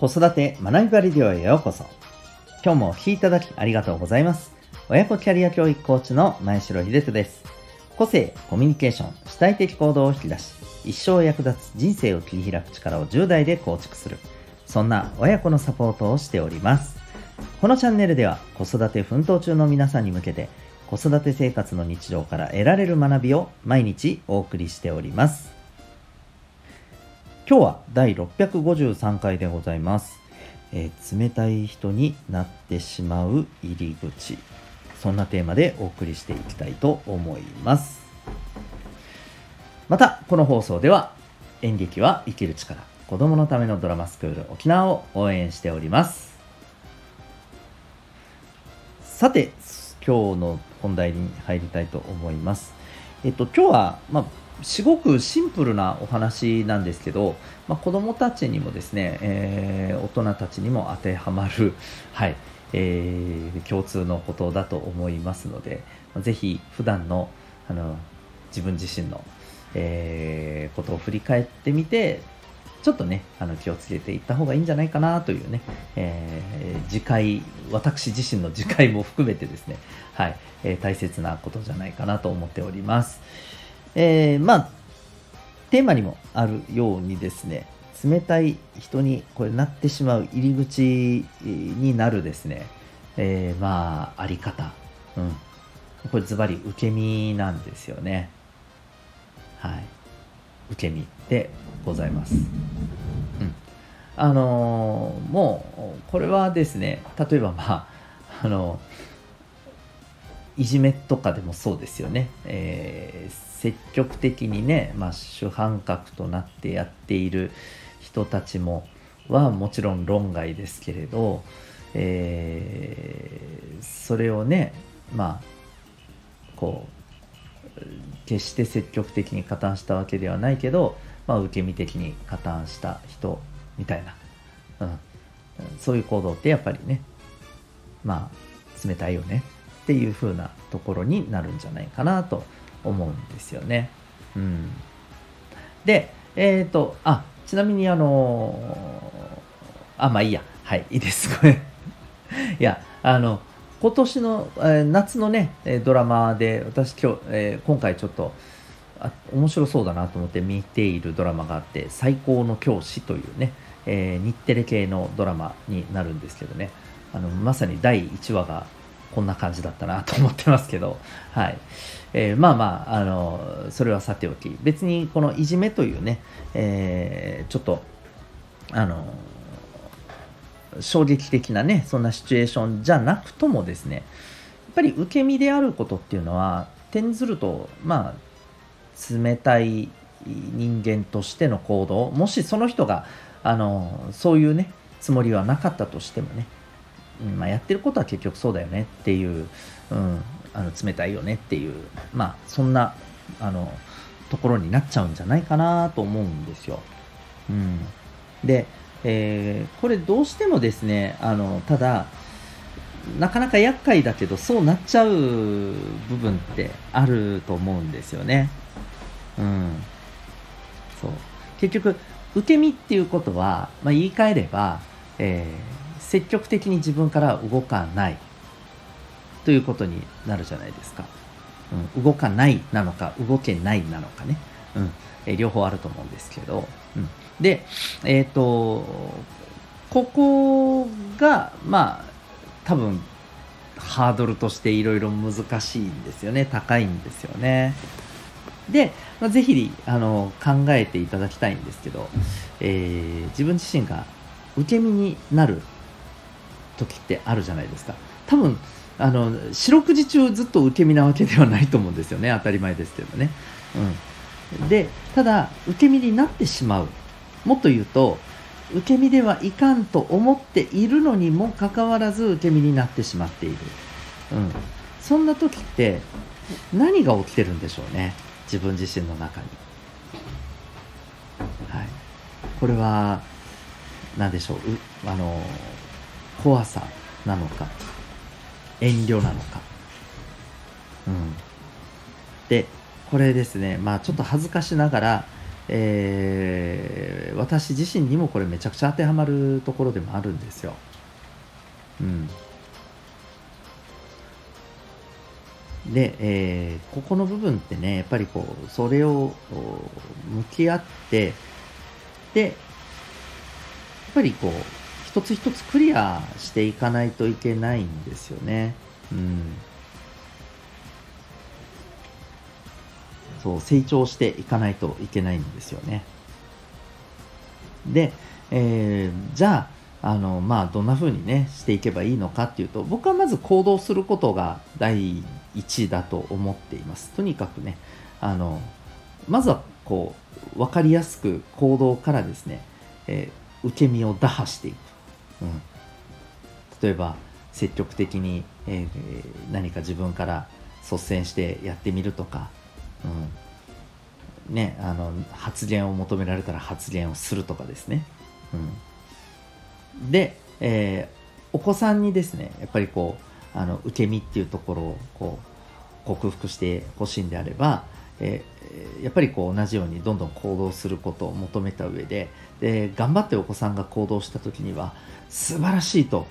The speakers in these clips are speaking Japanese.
子育て学びバリディオへようこそ。今日もお聴きいただきありがとうございます。親子キャリア教育コーチの前城秀人です。個性、コミュニケーション、主体的行動を引き出し、一生役立つ人生を切り開く力を10代で構築する。そんな親子のサポートをしております。このチャンネルでは子育て奮闘中の皆さんに向けて子育て生活の日常から得られる学びを毎日お送りしております。今日は第653回でございます、えー、冷たい人になってしまう入り口。そんなテーマでお送りしていきたいと思います。またこの放送では演劇は生きる力子供のためのドラマスクール沖縄を応援しております。さて今日の本題に入りたいと思います。えっと今日は、まあすごくシンプルなお話なんですけど、まあ、子どもたちにもですね、えー、大人たちにも当てはまる、はいえー、共通のことだと思いますので、ぜひ普段のあの自分自身の、えー、ことを振り返ってみて、ちょっとね、あの気をつけていった方がいいんじゃないかなというね、えー、次回、私自身の次回も含めてですね、はい、えー、大切なことじゃないかなと思っております。えー、まあ、テーマにもあるようにですね、冷たい人にこれなってしまう入り口になるですね、えー、まあ、あり方。うん。これズバリ受け身なんですよね。はい。受け身でございます。うん。あのー、もう、これはですね、例えばまあ、あのいじめとかでもそうですよね。えー積極的にね、まあ、主犯格となってやっている人たちもはもちろん論外ですけれど、えー、それをねまあこう決して積極的に加担したわけではないけど、まあ、受け身的に加担した人みたいな、うん、そういう行動ってやっぱりねまあ冷たいよね。っていう風なところになるんじゃないかなと思うんですよね。うん、で、えっ、ー、と、あ、ちなみにあのー、あ、まあいいや。はい、いいです。これ いや、あの、今年の、えー、夏のね、ドラマで、私今日、えー、今回ちょっと、あ面白そうだなと思って見ているドラマがあって「最高の教師」というね、えー、日テレ系のドラマになるんですけどねあのまさに第1話がこんな感じだったなと思ってますけど、はい。えー、まあまあ、あの、それはさておき、別にこのいじめというね、えー、ちょっと、あの、衝撃的なね、そんなシチュエーションじゃなくともですね、やっぱり受け身であることっていうのは、転ずると、まあ、冷たい人間としての行動、もしその人が、あの、そういうね、つもりはなかったとしてもね、まあ、やってることは結局そうだよねっていう、うん、あの冷たいよねっていう、まあ、そんなあのところになっちゃうんじゃないかなと思うんですよ。うん、で、えー、これどうしてもですねあのただなかなか厄介だけどそうなっちゃう部分ってあると思うんですよね。うん、そう結局受け身っていうことは、まあ、言い換えれば、えー積極的に自分から動かないということになるじゃないですか。うん、動かないなのか、動けないなのかね。うん、え両方あると思うんですけど。うん、で、えっ、ー、と、ここが、まあ、多分、ハードルとしていろいろ難しいんですよね。高いんですよね。で、まあ、ぜひあの考えていただきたいんですけど、えー、自分自身が受け身になる時ってあるじゃないですか。多分あの四六時中ずっと受け身なわけではないと思うんですよね。当たり前ですけどね、うん、でただ受け身になってしまう。もっと言うと受け身ではいかんと思っているのにもかかわらず受け身になってしまっている、うん、そんな時って何が起きてるんでしょうね。自分自身の中に。はい。これは何でしょうあの怖さなのか遠慮なのかうんでこれですねまあちょっと恥ずかしながら、えー、私自身にもこれめちゃくちゃ当てはまるところでもあるんですよ。うん。で、えー、ここの部分ってね、やっぱりこう、それを向き合って、で、やっぱりこう、一つ一つクリアしていかないといけないんですよね。うん。そう、成長していかないといけないんですよね。で、えー、じゃあ、あの、まあ、どんな風にね、していけばいいのかっていうと、僕はまず行動することが第一だと思っています。とにかくね、あの、まずは、こう、分かりやすく行動からですね、えー、受け身を打破していく。うん、例えば、積極的に、えー、何か自分から率先してやってみるとか、うん、ね、あの発言を求められたら発言をするとかですね。うん、で、えー、お子さんにですね、やっぱりこう、あの受け身っていうところをこう克服してほしいんであれば、えー、やっぱりこう同じようにどんどん行動することを求めた上でで頑張ってお子さんが行動した時には素晴らしいと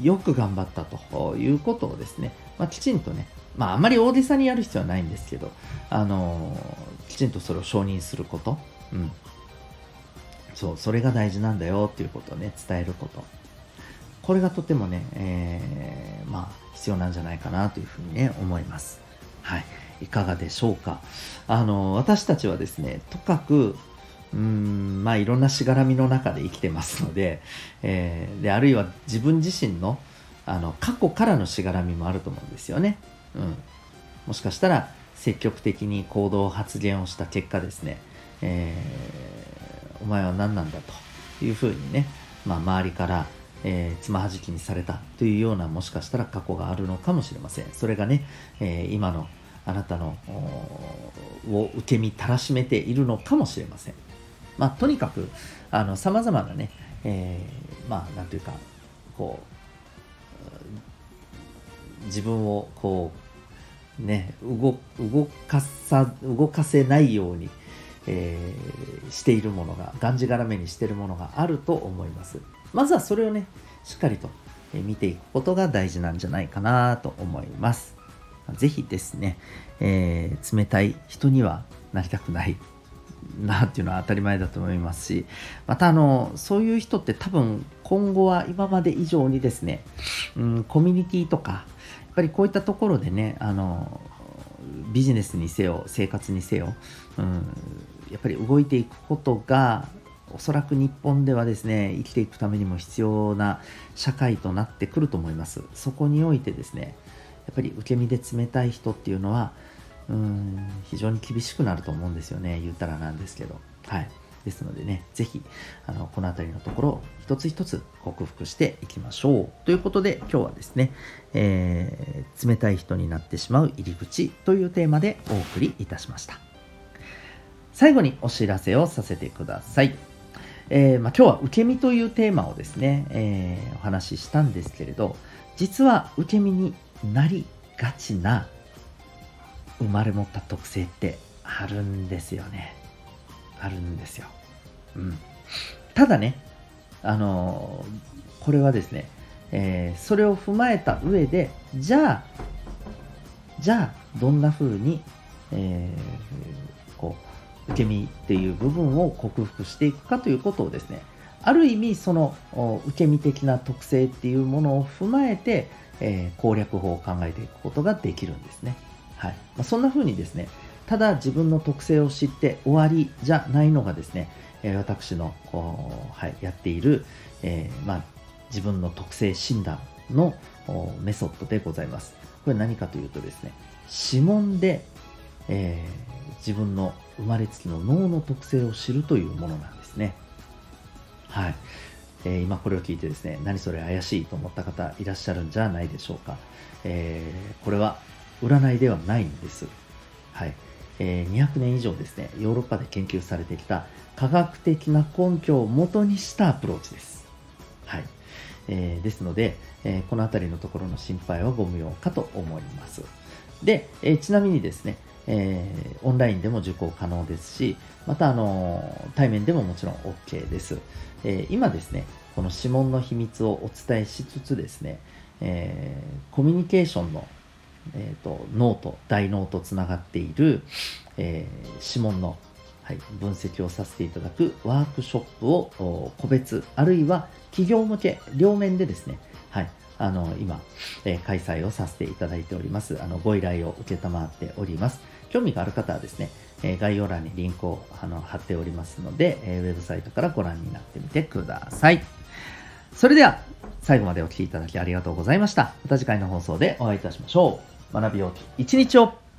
よく頑張ったということをですね、まあ、きちんとねまあ、あまり大げさにやる必要はないんですけど、あのきちんとそれを承認すること、うん。そう、それが大事なんだよっていうことをね、伝えること。これがとてもね、えー、まあ、必要なんじゃないかなというふうにね、思います。はい。いかがでしょうか？あの、私たちはですね、とかく、うん、まあ、いろんなしがらみの中で生きてますので、えー、で、あるいは自分自身の、あの、過去からのしがらみもあると思うんですよね。うん、もしかしたら積極的に行動発言をした結果ですね、えー、お前は何なんだというふうにね、まあ、周りからえー、つまはじきにされたというようなもしかしたら過去があるのかもしれません。それがね、えー、今のあなたのを受け身たらしめているのかもしれません。まあ、とにかく、あの、様々なね、えー、まあ、なんというか、こう、自分をこうね動動かさ動かせないように、えー、しているものががんじがらめにしているものがあると思いますまずはそれをねしっかりと見ていくことが大事なんじゃないかなと思います是非ですね、えー、冷たい人にはなりたくない。なっていうのは当たり前だと思いますしまたあのそういう人って多分今後は今まで以上にですね、うん、コミュニティとかやっぱりこういったところでねあのビジネスにせよ生活にせよ、うん、やっぱり動いていくことがおそらく日本ではですね生きていくためにも必要な社会となってくると思います。そこにおいてですねやっぱり受け身で冷たい人っていうのはうん非常に厳しくなると思うんですよね言ったらなんですけどはいですのでね、ぜひ、あの、この辺りのところを一つ一つ克服していきましょう。ということで、今日はですね、えー、冷たい人になってしまう入り口というテーマでお送りいたしました。最後にお知らせをさせてください。えー、まあ、今日は受け身というテーマをですね、えー、お話ししたんですけれど、実は受け身になりがちな生まれ持った特性ってあるんですよね。あるんですよ。うん。ただね、あのー、これはですね、えー、それを踏まえた上で、じゃあ、じゃあ、どんな風に、えー、こう、受け身っていう部分を克服していくかということをですね、ある意味、その受け身的な特性っていうものを踏まえて、えー、攻略法を考えていくことができるんですね。はい。まあ、そんな風にですね、ただ自分の特性を知って終わりじゃないのがですね、え私のはい、やっている、えー、まあ、自分の特性診断のメソッドでございます。これ何かというとですね、指紋で、えー、自分の生まれつきの脳の特性を知るというものなんですね。はい。えー、今これを聞いてですね、何それ怪しいと思った方いらっしゃるんじゃないでしょうか。えー、これは占いではないんです。はい。えー、200年以上ですね、ヨーロッパで研究されてきた科学的な根拠を元にしたアプローチです。はい。えー、ですので、えー、この辺りのところの心配はご無用かと思います。で、えちなみにですね、えー、オンラインでも受講可能ですし、また、あの対面でももちろん OK です。えー、今ですね、この指紋の秘密をお伝えしつつですね、えー、コミュニケーションの、えーと、脳と大脳とつながっている、えー、指紋の、はい、分析をさせていただくワークショップを個別あるいは企業向け両面でですね、はい、あの今、えー、開催をさせていただいております。あのご依頼を承っております。興味がある方はですね、え、概要欄にリンクをあの貼っておりますので、えー、ウェブサイトからご覧になってみてください。それでは最後までお聴きいただきありがとうございました。また次回の放送でお会いいたしましょう。学びようき一日を。